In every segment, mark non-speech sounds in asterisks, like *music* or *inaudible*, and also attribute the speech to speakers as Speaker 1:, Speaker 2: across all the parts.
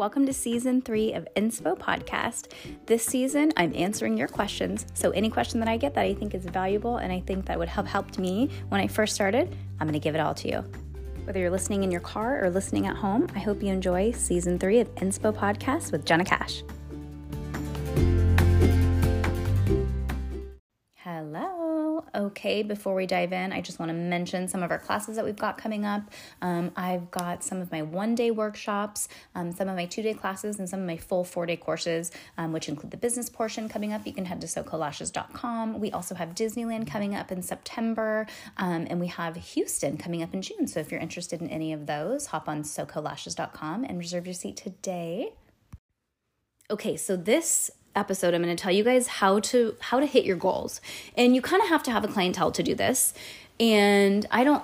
Speaker 1: Welcome to season three of Inspo Podcast. This season, I'm answering your questions. So, any question that I get that I think is valuable and I think that would have helped me when I first started, I'm going to give it all to you. Whether you're listening in your car or listening at home, I hope you enjoy season three of Inspo Podcast with Jenna Cash. Okay, before we dive in, I just want to mention some of our classes that we've got coming up. Um, I've got some of my one day workshops, um, some of my two day classes, and some of my full four day courses, um, which include the business portion coming up. You can head to SoCalLashes.com. We also have Disneyland coming up in September, um, and we have Houston coming up in June. So if you're interested in any of those, hop on SoCalLashes.com and reserve your seat today. Okay, so this episode i'm going to tell you guys how to how to hit your goals. And you kind of have to have a clientele to do this. And i don't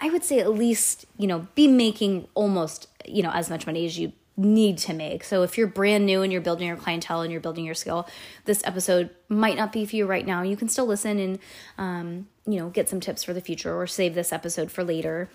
Speaker 1: i would say at least you know be making almost you know as much money as you need to make. So if you're brand new and you're building your clientele and you're building your skill this episode might not be for you right now. You can still listen and um, you know get some tips for the future or save this episode for later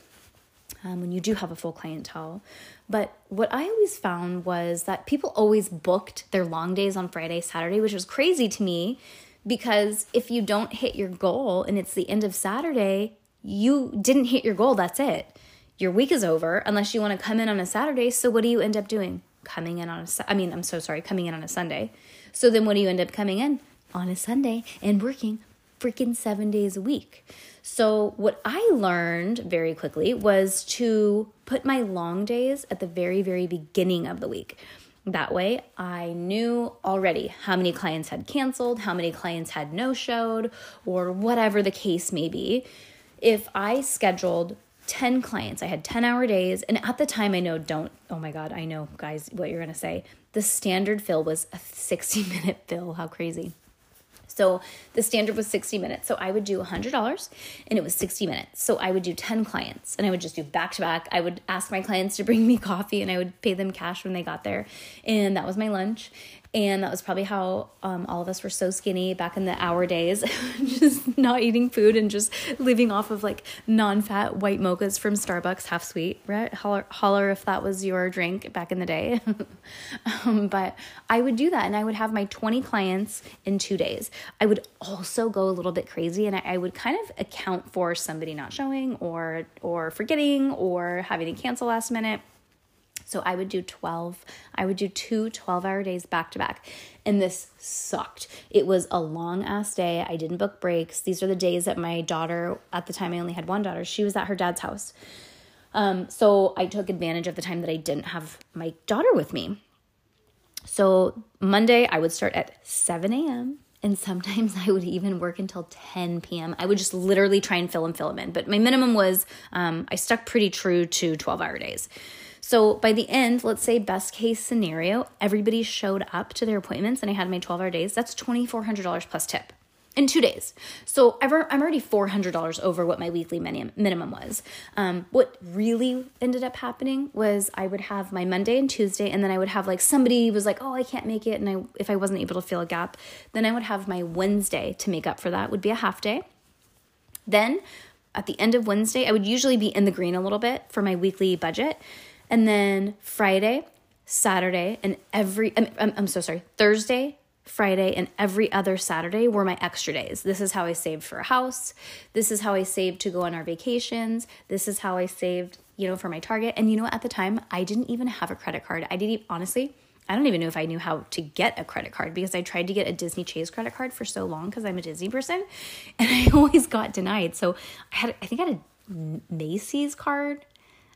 Speaker 1: um, when you do have a full clientele. But what I always found was that people always booked their long days on Friday, Saturday, which was crazy to me because if you don't hit your goal and it's the end of Saturday, you didn't hit your goal. That's it. Your week is over unless you want to come in on a Saturday. So what do you end up doing? Coming in on a I mean, I'm so sorry, coming in on a Sunday. So then what do you end up coming in on a Sunday and working freaking 7 days a week? So, what I learned very quickly was to put my long days at the very, very beginning of the week. That way, I knew already how many clients had canceled, how many clients had no showed, or whatever the case may be. If I scheduled 10 clients, I had 10 hour days, and at the time, I know, don't, oh my God, I know, guys, what you're gonna say. The standard fill was a 60 minute fill. How crazy. So the standard was 60 minutes. So I would do $100 and it was 60 minutes. So I would do 10 clients and I would just do back to back. I would ask my clients to bring me *laughs* coffee and I would pay them cash when they got there. And that was my lunch. And that was probably how um, all of us were so skinny back in the hour days, *laughs* just not eating food and just living off of like non fat white mochas from Starbucks, half sweet, right? Holler, holler if that was your drink back in the day. *laughs* um, but I would do that and I would have my 20 clients in two days. I would also go a little bit crazy and I, I would kind of account for somebody not showing or, or forgetting or having to cancel last minute so I would do 12, I would do two 12 hour days back to back. And this sucked. It was a long ass day. I didn't book breaks. These are the days that my daughter, at the time I only had one daughter, she was at her dad's house. Um, so I took advantage of the time that I didn't have my daughter with me. So Monday I would start at 7 a.m. And sometimes I would even work until 10 p.m. I would just literally try and fill them, fill them in. But my minimum was um, I stuck pretty true to 12 hour days. So by the end, let's say best case scenario, everybody showed up to their appointments and I had my 12 hour days. That's $2,400 plus tip in two days. So I'm already $400 over what my weekly minimum was. Um, what really ended up happening was I would have my Monday and Tuesday, and then I would have like somebody was like, oh, I can't make it. And I, if I wasn't able to fill a gap, then I would have my Wednesday to make up for that, would be a half day. Then at the end of Wednesday, I would usually be in the green a little bit for my weekly budget. And then Friday, Saturday, and every, I'm, I'm, so sorry, Thursday, Friday, and every other Saturday were my extra days. This is how I saved for a house. This is how I saved to go on our vacations. This is how I saved, you know, for my Target. And you know, at the time, I didn't even have a credit card. I didn't, honestly, I don't even know if I knew how to get a credit card because I tried to get a Disney Chase credit card for so long because I'm a Disney person *laughs* and I always got denied. So I had, I think I had a Macy's card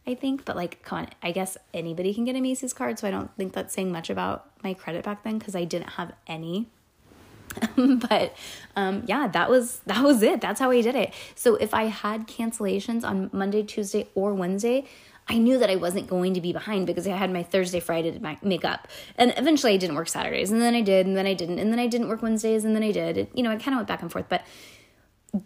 Speaker 1: I think. But like, come on, I guess anybody can get a Macy's card, so I don't think that's saying much about my credit back then because I didn't have any. *laughs* but um, yeah, that was that was it. That's how I did it. So if I had cancellations on Monday, Tuesday, or Wednesday, I knew that I wasn't going to be behind because I had my Thursday, Friday to make up. And eventually I didn't work Saturdays, and then I did, and then I didn't, and then I didn't work Wednesdays, and then I did. You know, I kind of went back and forth, but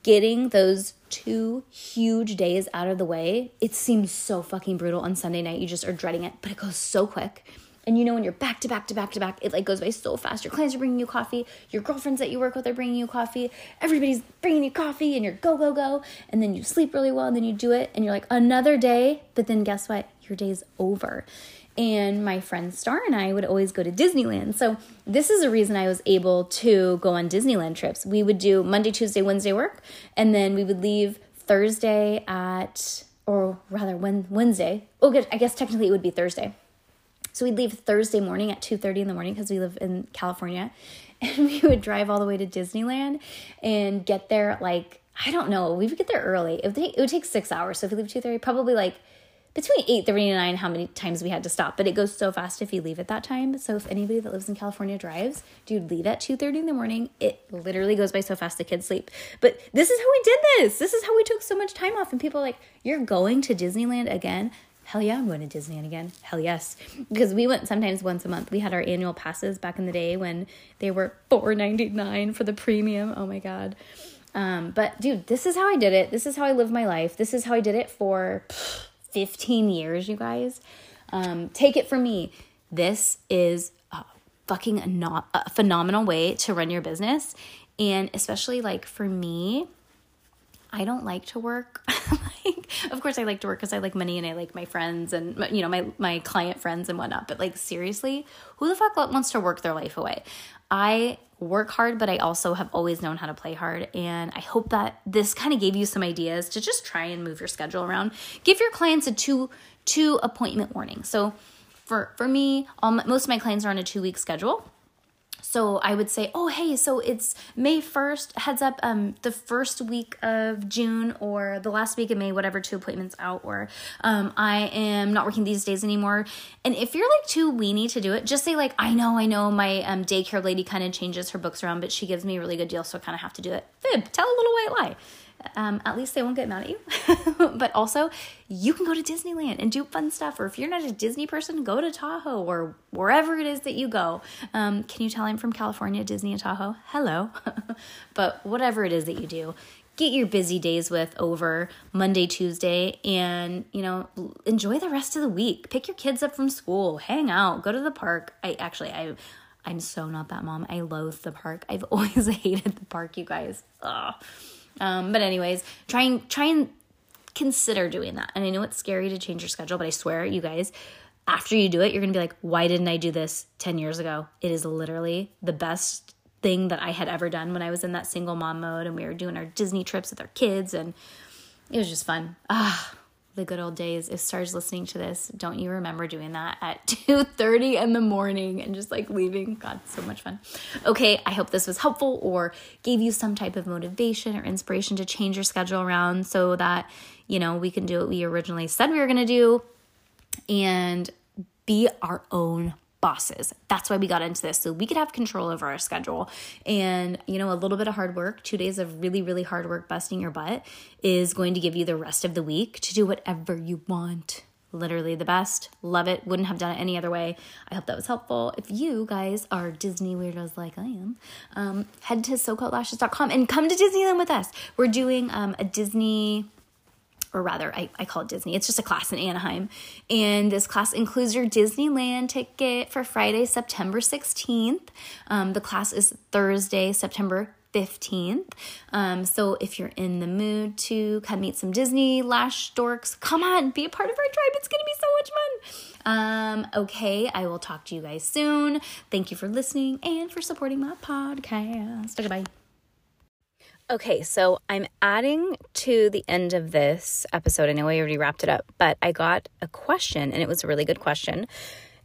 Speaker 1: getting those two huge days out of the way, it seems so fucking brutal on Sunday night. You just are dreading it, but it goes so quick. And you know, when you're back to back to back to back, it like goes by so fast. Your clients are bringing you coffee. Your girlfriends that you work with are bringing you coffee. Everybody's bringing you coffee and you're go, go, go. And then you sleep really well and then you do it and you're like, another day. But then guess what? Your day's over. And my friend Star and I would always go to Disneyland. So, this is a reason I was able to go on Disneyland trips. We would do Monday, Tuesday, Wednesday work, and then we would leave Thursday at, or rather, Wednesday. Oh, good. I guess technically it would be Thursday. So we'd leave Thursday morning at 2:30 in the morning because we live in California *laughs* and we would drive all the way to Disneyland and get there like I don't know, we would get there early. It would take, it would take 6 hours. So if we leave 2:30 probably like between 8:30 and 9 how many times we had to stop, but it goes so fast if you leave at that time. So if anybody that lives in California drives, dude, leave at 2:30 in the morning. It literally goes by so fast the kids sleep. But this is how we did this. This is how we took so much time off and people are like, "You're going to Disneyland again?" hell yeah, I'm going to Disneyland again. Hell yes. Because we went sometimes once a month. We had our annual passes back in the day when they were $4.99 for the premium. Oh my God. Um, but dude, this is how I did it. This is how I lived my life. This is how I did it for 15 years, you guys. Um, take it from me. This is a fucking not a phenomenal way to run your business. And especially like for me, I don't like to work. *laughs* like, of course, I like to work because I like money and I like my friends and you know my my client friends and whatnot. But like seriously, who the fuck wants to work their life away? I work hard, but I also have always known how to play hard. And I hope that this kind of gave you some ideas to just try and move your schedule around. Give your clients a two two appointment warning. So for for me, all my, most of my clients are on a two week schedule so I would say, oh, hey, so it's May 1st, heads up, um, the first week of June or the last week of May, whatever two appointments out, or um, I am not working these days anymore. And if you're like too weenie to do it, just say, like, I know, I know my um, daycare lady kind of changes her books around, but she gives me a really good deal, so I kind of have to do it. Fib, tell a little white lie um, at least they won't get mad at you. *laughs* but also, you can go to Disneyland and do fun stuff. Or if you're not a Disney person, go to Tahoe or wherever it is that you go. Um, can you tell I'm from California, Disney and Tahoe? Hello. *laughs* but whatever it is that you do, get your busy days with over Monday, Tuesday, and you know, enjoy the rest of the week. Pick your kids up from school, hang out, go to the park. I actually, I. I'm so not that mom. I loathe the park. I've *laughs* always hated the park, you guys. Ugh. Um, but anyways, try and try and consider doing that. And I know it's scary to change your schedule, but I swear, you guys, after you do it, you're gonna be like, why didn't I do this 10 years ago? It is literally the best thing that I had ever done when I was in that single mom mode and we were doing our Disney trips with our kids and it was just fun. Ah, the good old days. If Star's listening to this, don't you remember doing that at *laughs* 2:30 in the morning and just like leaving? God, so much fun. Okay, I hope this was helpful or gave you some type of motivation or inspiration to change your schedule around so that, you know, we can do what we originally said we were going to do and be our own bosses. That's why we got into this. So we could have control over our schedule. And, you know, a little bit of hard work, two days of really, really hard work busting your butt is going to give you the rest of the week to do whatever you want. Literally the best. Love it. Wouldn't have done it any other way. I hope that was helpful. If you guys are Disney weirdos like I am, um, head to SoCalLashes.com and come to Disneyland with us. We're doing um, a Disney or rather, I, I call it Disney. It's just a class in Anaheim. And this class includes your Disneyland ticket for Friday, September 16th. Um, the class is Thursday, September 15th. Um, so if you're in the mood to come meet some Disney lash dorks, come on, be a part of our tribe. It's going to be so much fun. Um, okay, I will talk to you guys soon. Thank you for listening and for supporting my podcast. Goodbye. Okay, so I'm adding to the end of this episode. I know I already wrapped it up, but I got a question and it was a really good question.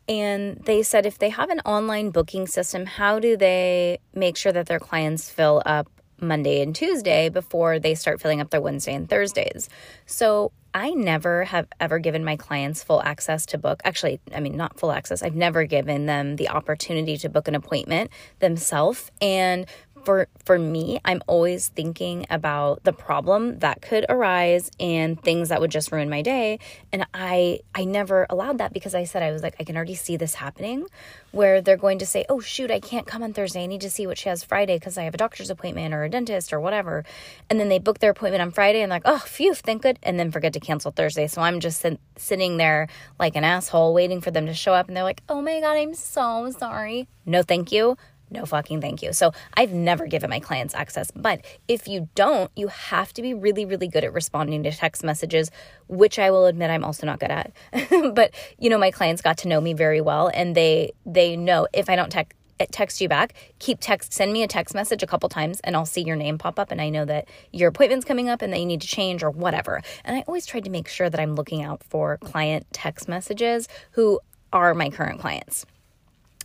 Speaker 1: And they said if they have an online booking system, how do they make sure that their clients fill up Monday and Tuesday before they start filling up their Wednesday and Thursdays? So I never have ever given my clients full access to book. Actually, I mean, not full access. I've never given them the opportunity to book an appointment themselves. And for for me i'm always thinking about the problem that could arise and things that would just ruin my day. And i i never allowed that because i said i was like i can already see this happening where they're going to say oh shoot i can't come on thursday. I need to see what she has friday because i have a doctor's appointment or a dentist or whatever. And then they book their appointment on friday and like oh phew thank good and then forget to cancel thursday. So i'm just sit, sitting there like an asshole waiting for them to show up and they're like oh my god i'm so sorry. No thank you no fucking thank you. So I've never given my clients access. But if you don't, you have to be really, really good at responding to text messages, which I will admit I'm also not good at. *laughs* but you know, my clients got to know me very well and they they know if I don't text eh, text you back, keep text, send me a text message a couple times and I'll see your name pop up and I know that your appointment's coming up and that you need to change or whatever. And I always tried to make sure that I'm looking out for client text messages who are my current clients.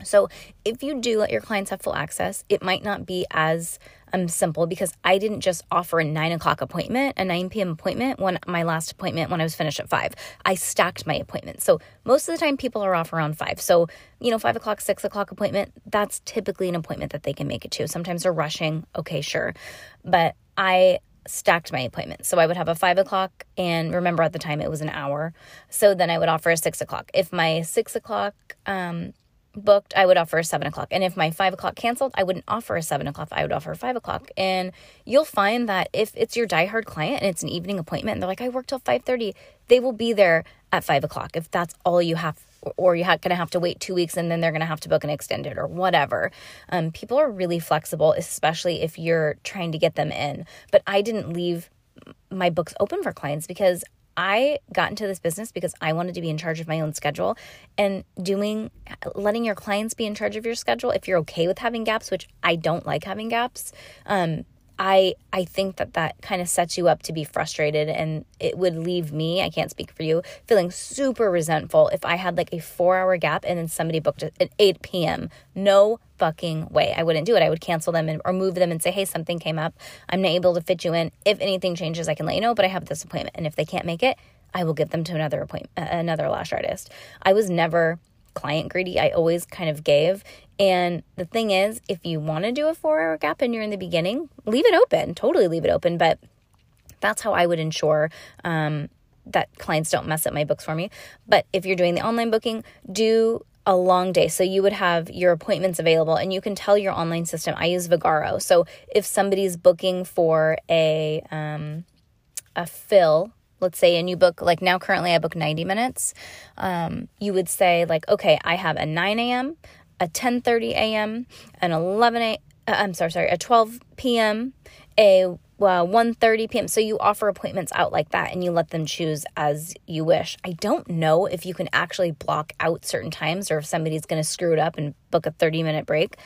Speaker 1: So if you do let your clients have full access, it might not be as um, simple because I didn't just offer a nine o'clock appointment, a 9 p.m. appointment when my last appointment when I was finished at five. I stacked my appointments. So most of the time people are off around five. So, you know, five o'clock, six o'clock appointment, that's typically an appointment that they can make it to. Sometimes they're rushing. Okay, sure. But I stacked my appointments. So I would have a five o'clock, and remember at the time it was an hour. So then I would offer a six o'clock. If my six o'clock um, booked, I would offer a seven o'clock. And if my five o'clock canceled, I wouldn't offer a seven o'clock. I would offer five o'clock. And you'll find that if it's your diehard client and it's an evening appointment, and they're like, I work till five thirty, they will be there at five o'clock if that's all you have. Or you're going to have to wait two weeks and then they're going to have to book an extended or whatever. Um, people are really flexible, especially if you're trying to get them in. But I didn't leave my books open for clients because I got into this business because I wanted to be in charge of my own schedule and doing letting your clients be in charge of your schedule if you're okay with having gaps, which I don't like having gaps. Um, I I think that that kind of sets you up to be frustrated and it would leave me, I can't speak for you, feeling super resentful if I had like a 4-hour gap and then somebody booked at 8 p.m. No fucking way. I wouldn't do it. I would cancel them and, or move them and say, "Hey, something came up. I'm not able to fit you in. If anything changes, I can let you know, but I have this appointment." And if they can't make it, I will give them to another appointment another lash artist. I was never client greedy. I always kind of gave. And the thing is, if you want to do a four hour gap and you're in the beginning, leave it open, totally leave it open. But that's how I would ensure um, that clients don't mess up my books for me. But if you're doing the online booking, do a long day. So you would have your appointments available and you can tell your online system. I use Vagaro. So if somebody's booking for a um, a fill let's say and you book like now currently i book 90 minutes um, you would say like okay i have a 9 a.m a 10.30 a.m an 11 a uh, i'm sorry sorry a 12 p.m a well, 1.30 p.m. So you offer appointments out like that and you let them choose as you wish. I don't know if you can actually block out certain times or if somebody's going to screw it up and book a 30 minute break.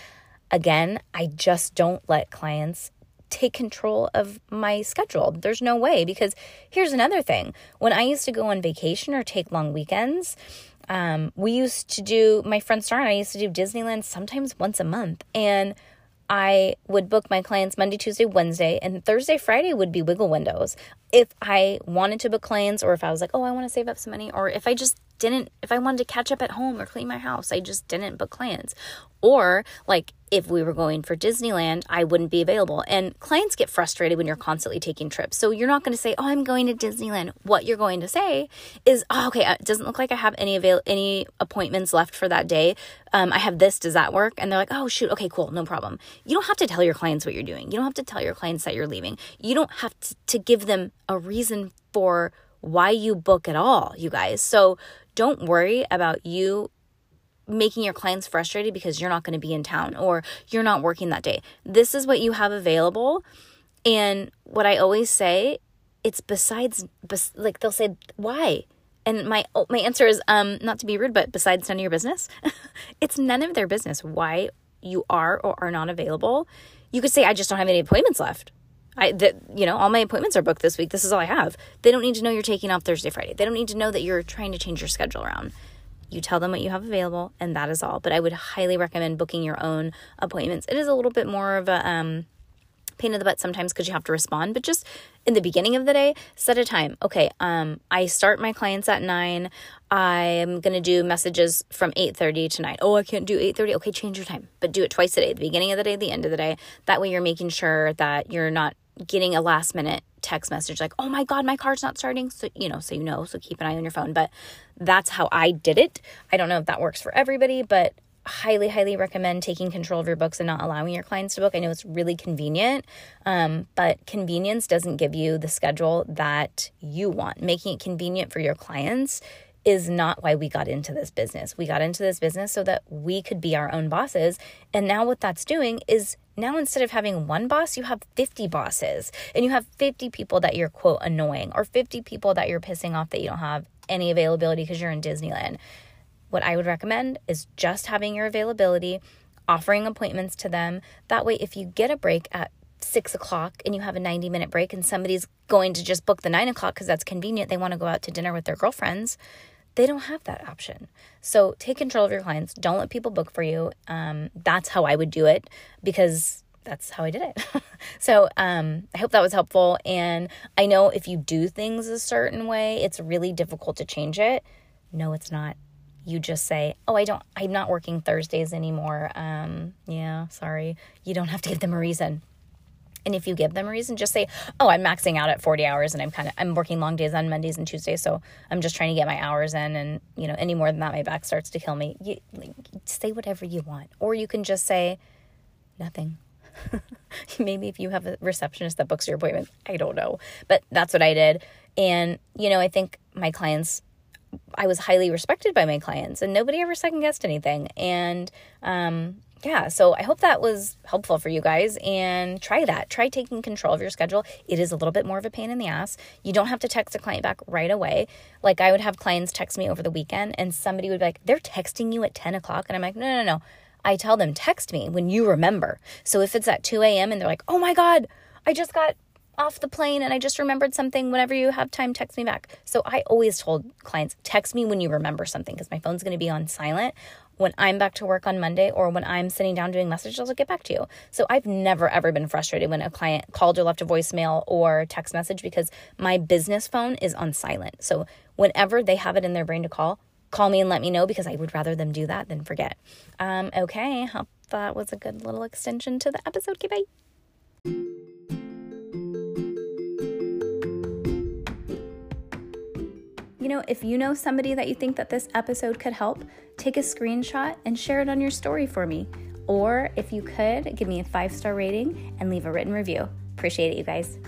Speaker 1: Again, I just don't let clients take control of my schedule. There's no way because here's another thing. When I used to go on vacation or take long weekends, um, we used to do my friend Star and I used to do Disneyland sometimes once a month, and I would book my clients Monday, Tuesday, Wednesday, and Thursday, Friday would be wiggle windows. If I wanted to book clients, or if I was like, oh, I want to save up some money, or if I just didn't, if I wanted to catch up at home or clean my house, I just didn't book clients. Or like if we were going for Disneyland, I wouldn't be available. And clients get frustrated when you're constantly taking trips. So you're not going to say, "Oh, I'm going to Disneyland." What you're going to say is, "Oh, okay, it doesn't look like I have any avail- any appointments left for that day. Um, I have this. Does that work?" And they're like, "Oh, shoot. Okay, cool. No problem." You don't have to tell your clients what you're doing. You don't have to tell your clients that you're leaving. You don't have to, to give them a reason for why you book at all, you guys. So don't worry about you making your clients frustrated because you're not going to be in town or you're not working that day. This is what you have available. And what I always say, it's besides, bes- like they'll say, why? And my oh, my answer is um not to be rude, but besides none of your business. *laughs* it's none of their business why you are or are not available. You could say I just don't have any appointments left. I that you know all my appointments are booked this week. This is all I have. They don't need to know you're taking off Thursday, Friday. They don't need to know that you're trying to change your schedule around. You tell them what you have available, and that is all. But I would highly recommend booking your own appointments. It is a little bit more of a um, pain in the butt sometimes because you have to respond, but just in the beginning of the day, set a time. Okay, um, I start my clients at nine. I'm gonna do messages from eight thirty to. Oh, I can't do eight thirty. Okay, change your time, but do it twice a day. The beginning of the day, the end of the day. That way, you're making sure that you're not getting a last minute text message like, oh my God, my car's not starting. So, you know, so you know, so keep an eye on your phone. But that's how I did it. I don't know if that works for everybody, but highly, highly recommend taking control of your books and not allowing your clients to book. I know it's really convenient, um, but convenience doesn't give you the schedule that you want. Making it convenient for your clients is not why we got into this business. We got into this business so that we could be our own bosses. And now what that's doing is now instead of having one boss, you have 50 bosses and you have 50 people that you're quote annoying or 50 people that you're pissing off that you don't have any availability because you're in Disneyland. What I would recommend is just having your availability, offering appointments to them. That way, if you get a break at six o'clock and you have a 90 minute break and somebody's going to just book the nine o'clock because that's convenient, they want to go out to dinner with their girlfriends, they don't have that option. So take control of your clients. Don't let people book for you. Um, that's how I would do it because that's how I did it. *laughs* so um, I hope that was helpful. And I know if you do things a certain way, it's really difficult to change it. No, it's not. You just say, "Oh, I don't. I'm not working Thursdays anymore." Um, yeah, sorry. You don't have to give them a reason. And if you give them a reason, just say, "Oh, I'm maxing out at 40 hours and I'm kind of I'm working long days on Mondays and Tuesdays, so I'm just trying to get my hours in and, you know, any more than that my back starts to kill me." You like, say whatever you want. Or you can just say nothing. *laughs* Maybe if you have a receptionist that books your appointment, I don't know. But that's what I did. And, you know, I think my clients I was highly respected by my clients and nobody ever second guessed anything. And um yeah, so I hope that was helpful for you guys and try that. Try taking control of your schedule. It is a little bit more of a pain in the ass. You don't have to text a client back right away. Like I would have clients text me over the weekend and somebody would be like, they're texting you at 10 o'clock. And I'm like, no, no, no. I tell them, text me when you remember. So if it's at 2 a.m. and they're like, oh my God, I just got off the plane and I just remembered something. Whenever you have time, text me back. So I always told clients, text me when you remember something because my phone's going to be on silent when I'm back to work on Monday or when I'm sitting down doing messages, I'll get back to you. So I've never ever been frustrated when a client called or left a voicemail or text message because my business phone is on silent. So whenever they have it in their brain to call, call me and let me know because I would rather them do that than forget. Um, okay, hope that was a good little extension to the episode. Okay, bye. You know, if you know somebody that you think that this episode could help, take a screenshot and share it on your story for me. Or if you could, give me a five star rating and leave a written review. Appreciate it, you guys.